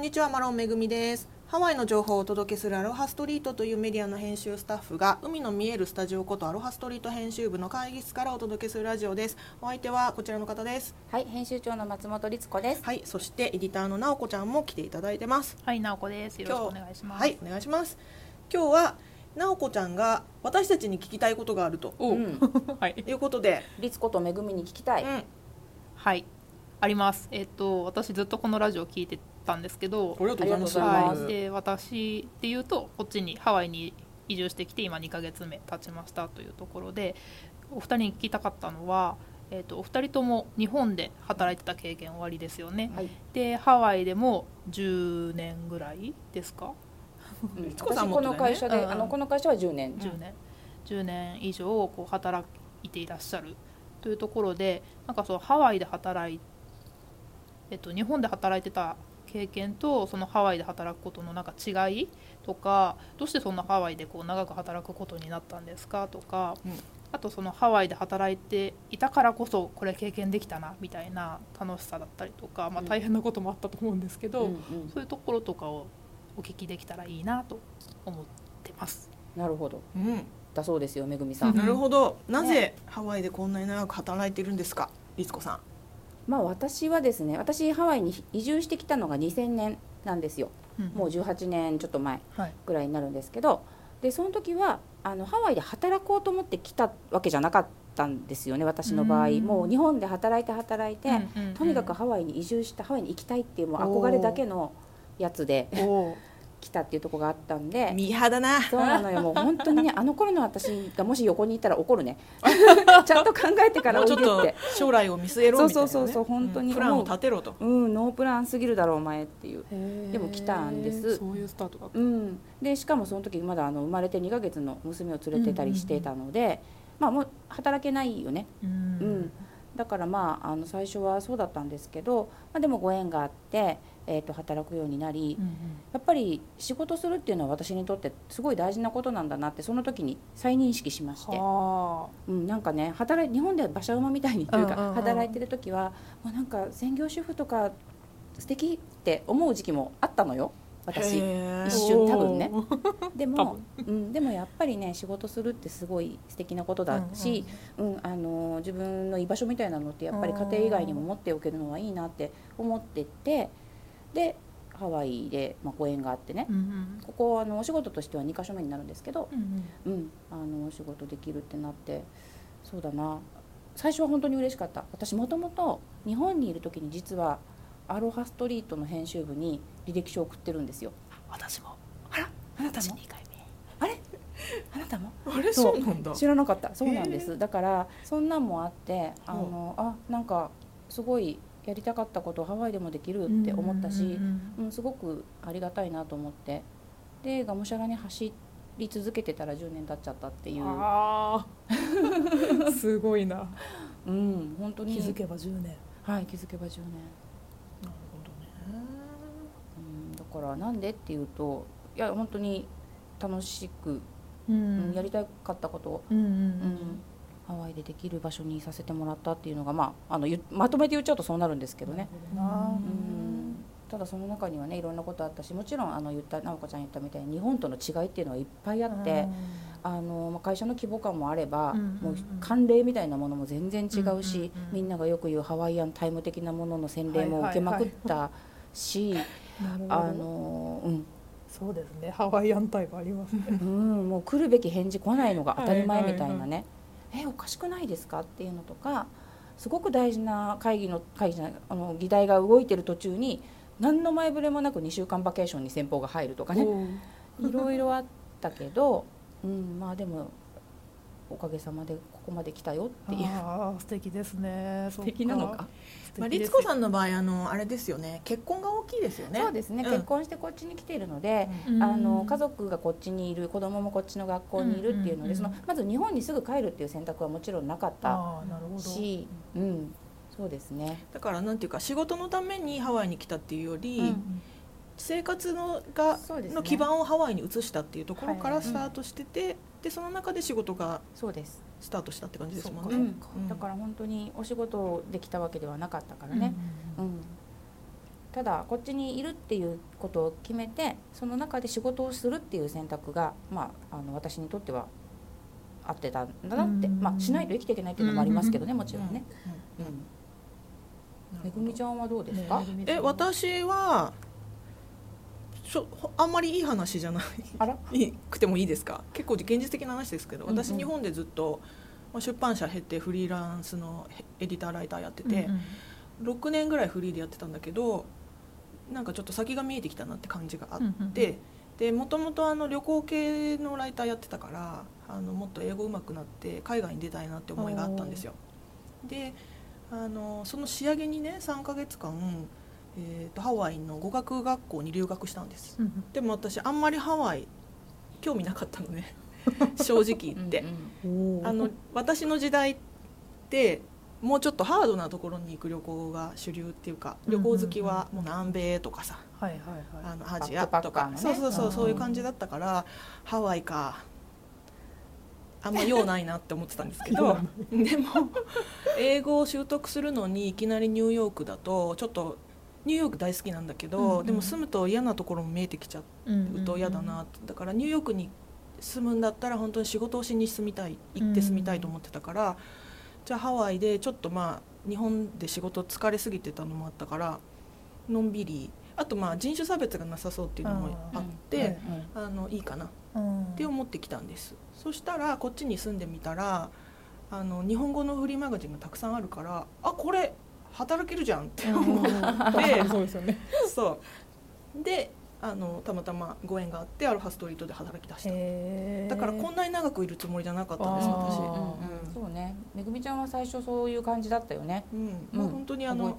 んにちはマロンめぐみです。ハワイの情報をお届けするアロハストリートというメディアの編集スタッフが海の見えるスタジオことアロハストリート編集部の会議室からお届けするラジオです。お相手はこちらの方です。はい、編集長の松本律子です。はいそしてエディターの直子ちゃんも来ていただいてます。はい、なおこです。よろしくお願いします。はいお願いします。今日は直子ちゃんが私たちに聞きたいことがあると。おう、うん。はい、いうことで、律子とめぐみに聞きたい。うん、はい、あります。えっと、私ずっとこのラジオ聞いてたんですけど。ありがとうございますはい、で、私で言うと、こっちにハワイに移住してきて、今2ヶ月目経ちましたというところで。お二人に聞きたかったのは。えっと、お二人とも日本で働いてた経験終わりですよね。はい。で、ハワイでも10年ぐらいですか？うん私この会社で、うんあのこの会社は10年。10年、10年以上こう働いていらっしゃるというところでなんかそうハワイで働いえっと日本で働いてた経験とそのハワイで働くことのなんか違いとかどうしてそんなハワイでこう長く働くことになったんですかとか、うんあとそのハワイで働いていたからこそこれ経験できたなみたいな楽しさだったりとか、まあ、うん。大変なこともあったと思うんですけど、うんうん。そういうところとかをお聞きできたらいいなと思ってます。なるほど。うん、だそうですよ、めぐみさん。うんなるほど。なぜハワイでこんなに長く働いているんですか律子さんまあ私はですね、私ハワイに移住してきたのが2000年なんですよ。もう18年ちょっと前はいぐらいになるんですけど、でその時はあのハワイで働こうと思って来たわけじゃなかったんですよね。私の場合、うんもう日本で働いて働いて。うんうんとにかくハワイに移住してハワイに行きたいっていうもう憧れだけのやつで来たっていうところがあったんで。ミーハーだな。そうなのよ。もう本当にね あの頃の私がもし横にいたら怒るね。ちゃんと考えてからおいって。将来を見据えろみたいな、ね、そうそうそうそう本当に。ん。プランを立てろと。うんノープランすぎるだろうお前っていう。でも来たんです。そういうスタートだった。うん。でしかもその時まだあの生まれて2ヶ月の娘を連れてたりしてたので、まあもう働けないよね。ううんんだからまああの最初はそうだったんですけど、まあ、でもご縁があって、えー、と働くようになり、やっぱり仕事するっていうのは私にとってすごい大事なことなんだなってその時に再認識しまして、はうん、なんかね働い日本で馬車馬みたいにというか、うんうんうん。働いてる時はもうなんか専業主婦とか素敵って思う時期もあったのよ私。一瞬多分ね。で多も、うん、でもやっぱりね仕事するってすごい素敵なことだし、うんあの自分の居場所みたいなのってやっぱり家庭以外にも持っておけるのはいいなって思っててでハワイで、まあ、ご縁があってね。うんうん。ここあのお仕事としては2か所目になるんですけど、うん。うん、あのお仕事できるってなってそうだな。最初は本当に嬉しかった。私もともと日本にいる時に実はアロハストリートの編集部に履歴書を送ってるんですよ。私も。あらあなたも？私二回目。あれ？あなたも？あれ？そそううなんだ。知らなかった。そうなんでへすだからそんなんもあってあのあなんかすごいやりたかったことをハワイでもできるって思ったし、うんうん、すごくありがたいなと思って。でがむしゃらに走り続けてたら10年経っちゃったっていう、ああ すごいな。うん、本当に。気づけば10年。はい気づけば10年、なるほどねうん、だからなんでっていうといや本当に楽しく、ううんやりたかったことを、うんうんうん。ハワイでできる場所にさせてもらったっていうのが、まあ、あのゆまとめて言っちゃうとそうなるんですけどね、ただその中にはねいろんなことあったしもちろんあの言った直子ちゃん言ったみたいに日本との違いっていうのはいっぱいあって、あのまあ会社の規模感もあれば、うんうんうん。もう慣例みたいなものも全然違うし、うんうんうんみんながよく言うハワイアンタイム的なものの洗礼も受けまくったし、あのうん。そうですね。ハワイアンタイプありますね。うん、もう来るべき返事来ないのが当たり前みたいなね、えおかしくないですかっていうのとかすごく大事な会議の会議じゃないあの議題が動いてる途中に何の前触れもなく2週間バケーションに先方が入るとかね。いろいろあったけど、うん、まあでもおかげさまでここまで来たよっていう。ああ素敵ですね。素敵なのか。まあ、律子さんの場合あのあれですよね。結婚が大きいですよね。そうですね、うん。結婚してこっちに来ているので、うん。あの家族がこっちにいる子供もこっちの学校にいるっていうので、うんうんうん。そのまず日本にすぐ帰るっていう選択はもちろんなかったああなるほど。し、うん、そうですね。だからなんていうか仕事のためにハワイに来たっていうより、うん生活のがそうですね。の基盤をハワイに移したっていうところかはい。らスタートしてて、でその中で仕事がそうです。スタートしたって感じですもんね。そうだから本当にお仕事できたわけではなかったからね。うん。ただこっちにいるっていうことを決めてその中で仕事をするっていう選択が、まあ、あの私にとっては合ってたんだなって、うん。まあ、しないと生きていけないっていうのもありますけどねもちろんね。めぐみちゃんはどうですか、え私はちょほあんまりいい話じゃない。くてもいいですか？結構現実的な話ですけどうんうん。私日本でずっと、まあ、出版社経ってフリーランスのエディターライターやってて、6年ぐらいフリーでやってたんだけどなんかちょっと先が見えてきたなって感じがあって、でもともとあの旅行系のライターやってたからあのもっと英語上手くなって海外に出たいなって思いがあったんですよ。であのその仕上げにね3ヶ月間、えーとハワイの語学学校に留学したんです。でも私あんまりハワイ興味なかったのね。正直言って。あの私の時代ってもうちょっとハードなところに行く旅行が主流っていうか旅行好きはもう南米とかさ。あのアジアとか、ね。そうそうそううんそういう感じだったからハワイかあんま用ないなって思ってたんですけど でも英語を習得するのにいきなりニューヨークだとちょっとニューヨーク大好きなんだけど、うんうん。でも住むと嫌なところも見えてきちゃうと嫌だなだからニューヨークに住むんだったら本当に仕事をしに住みたい行って住みたいと思ってたから、じゃあハワイでちょっとまあ日本で仕事疲れすぎてたのもあったからのんびりあとまあ人種差別がなさそうっていうのもあって、あのいいかな。って思ってきたんです。そしたらこっちに住んでみたらあの日本語のフリーマガジンがたくさんあるからあこれ働けるじゃんって思って、そうですよねそうであのたまたまご縁があってアロハストリートで働き出しただからこん。なに長くいるつもりじゃなかったん。です私、うん。そうねめぐみちゃん。は最初そういう感じだったよね。うん。もう本当にあの。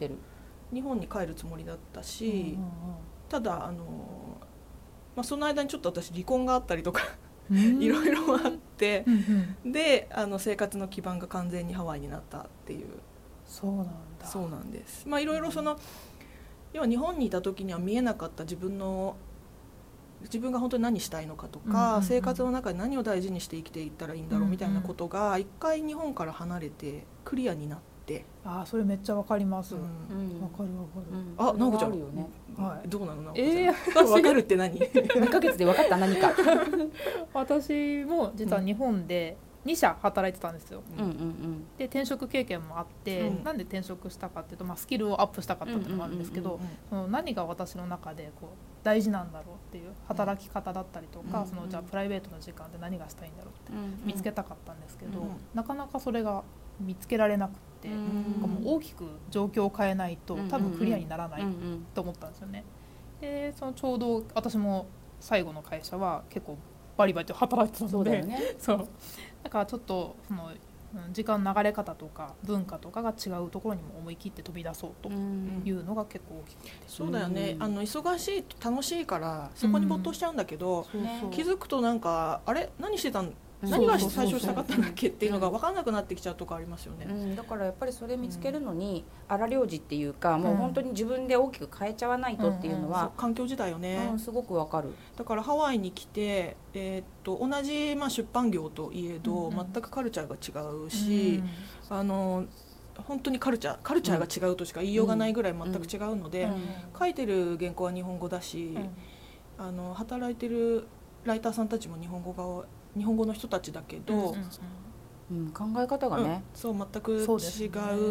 日本に帰るつもりだったし、ただあの、まあ、その間にちょっと私離婚があったりとかいろいろあってであの生活の基盤が完全にハワイになったっていうそうなんだ。そうなんです。まあいろいろその要は日本にいた時には見えなかった自分の自分が本当に何したいのかとか、うんうんうん。生活の中で何を大事にして生きていったらいいんだろうみたいなうんうんことが一回日本から離れてクリアになって、あーそれめっちゃわかります。わかるわかる。あ直子ちゃん。あるよね。はい。どうなの直子ちゃん。えー分かるって何？2ヶ月で分かった何か。私も実は日本で2社働いてたんですよ。うんうんで転職経験もあって、うん。なんで転職したかっていうと、まあ、スキルをアップしたかったっていうのもあるんですけど、うんその何が私の中でこう大事なんだろうっていう働き方だったりとか、うん。そのじゃあプライベートの時間で何がしたいんだろうってうん。見つけたかったんですけど、うんなかなかそれが見つけられなくって、うん。なんかもう大きく状況を変えないとうん。多分クリアにならないうんうん。と思ったんですよね。でそのちょうど私も最後の会社は結構バリバリと働いてたのでそうだよね。そう。だからちょっとそのうん時間の流れ方とか文化とかが違うところにも思い切って飛び出そうとうん。いうのが結構大きくて、そうだよね、うん。あの忙しいと楽しいからそこに没頭しちゃうんだけど、そうそう。気づくとなんかあれ？何してたんうん？何が最初したかったんだっけっていうのが分からなくなってきちゃうとこありますよね。うん、だからやっぱりそれ見つけるのに荒療治っていうか、もううん本当に自分で大きく変えちゃわないとっていうのそうは、環境時代よね、うんすごくわかる。だからハワイに来て、えーっと同じ、まあ、出版業といえど、うんうん。全くカルチャーが違うし、あの本当にカルチャーカルチャーが違うとしか言いようがないぐらい全く違うので、うん。書いてる原稿は日本語だし、あの働いてるライターさんたちも日本語が日本語の人たちだけど、うんうんうん、考え方がね、うんそう全くそうね。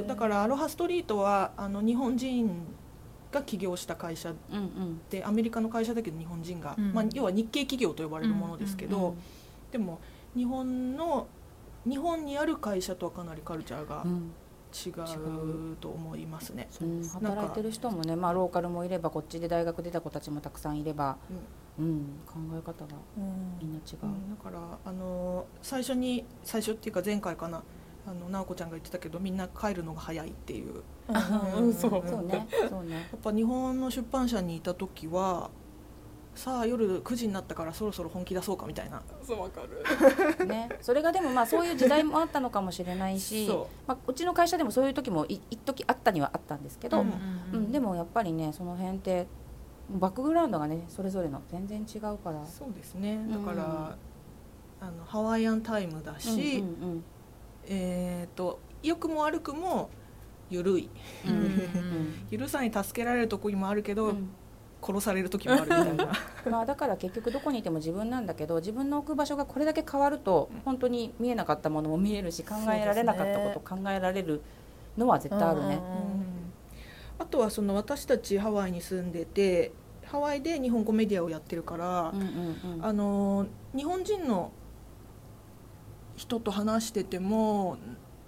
うだからアロハストリートはあの日本人が起業した会社うんうん。でアメリカの会社だけど日本人が、うん。まあ、要は日系企業と呼ばれるものですけど、うんでも日本の日本にある会社とはかなりカルチャーがうん。違うと思いますね。う。ん働いてる人もね、まあ、ローカルもいればこっちで大学出た子たちもたくさんいれば、うん考え方がうん。みんな違う。うんだからあの最初に最初っていうか前回かな。あの直子ちゃんが言ってたけどみんな帰るのが早いっていう。うんうんそう。そうね。そうね。やっぱ日本の出版社にいた時はさあ夜9時になったからそろそろ本気出そうかみたいな。そうわかる。ね。それがでもまあそういう時代もあったのかもしれないしそまあ、うちの会社でもそういう時もい一時あったにはあったんですけど、ううんんでもやっぱりねその辺ってバックグラウンドがねそれぞれの全然違うから。そうですね。だから、うんあのハワイアンタイムだし、うんうんえー、と良くも悪くもゆるい。うんうん ゆるさに助けられるとこにもあるけど、うん。殺される時もあるみたいな。まあだから結局どこにいても自分なんだけど自分の置く場所がこれだけ変わると本当に見えなかったものも見えるし考えられなかったこと考えられるのは絶対あるね。うん。あとはその私たちハワイに住んでてハワイで日本語メディアをやってるから、うんうんうん。あの日本人の人と話してても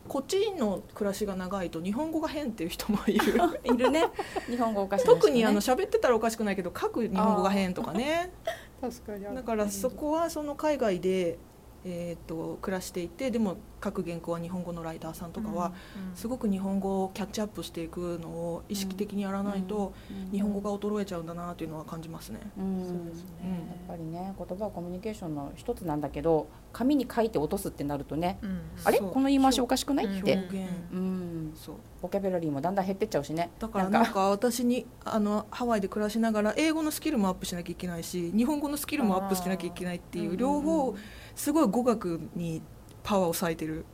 こっちの暮らしが長いと日本語が変っていう人もいる。いるね。日本語おかしな人ね。特にあの喋ってたらおかしくないけど書く日本語が変とかね。確かに。だからそこはその海外で、えー、と暮らしていてでも書く原稿は日本語のライターさんとかは、すごく日本語をキャッチアップしていくのを意識的にやらないと、うん日本語が衰えちゃうんだなっていうのは感じますね。うん。そうですね。やっぱりね言葉はコミュニケーションの一つなんだけど紙に書いて落とすってなるとねうん。あれ？この言い回しおかしくない？うんって、表現、うん、そう。ボキャブラリーもだんだん減ってっちゃうしね。だからなんか。私にあのハワイで暮らしながら英語のスキルもアップしなきゃいけないし日本語のスキルもアップしなきゃいけないっていう両方すごい語学にパワーを割いてる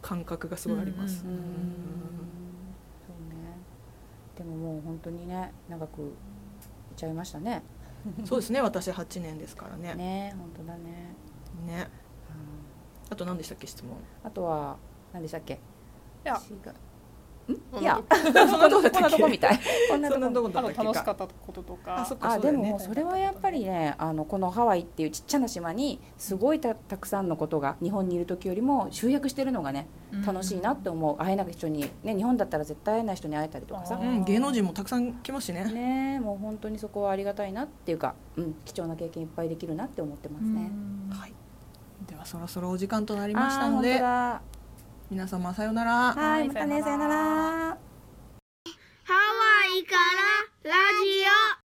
感覚がすごいあります。うんそうね。でももう本当にね長くいっちゃいましたね。そうですね。私8年ですからね。ね本当だね、ね。うん。あと何でしたっけ質問。あとは何でしたっけ？いやいや。なそんなとこ？こんなとこみたい。こんなそんなとこ楽しかかったこととか。あでもそれはやっぱりねあのこのハワイっていうちっちゃな島にすごいたたくさんのことが日本にいる時よりも集約してるのがね楽しいなって思う。会えない人に、ね、日本だったら絶対会えない人に会えたりとかさ。芸能人もたくさん来ますしね。ねもう本当にそこはありがたいなっていうか、うん、貴重な経験いっぱいできるなって思ってますね。はい。ではそろそろお時間となりあましたー本当のでだ皆様さようなら。はいまたねさようなら。ハワイからラジオ。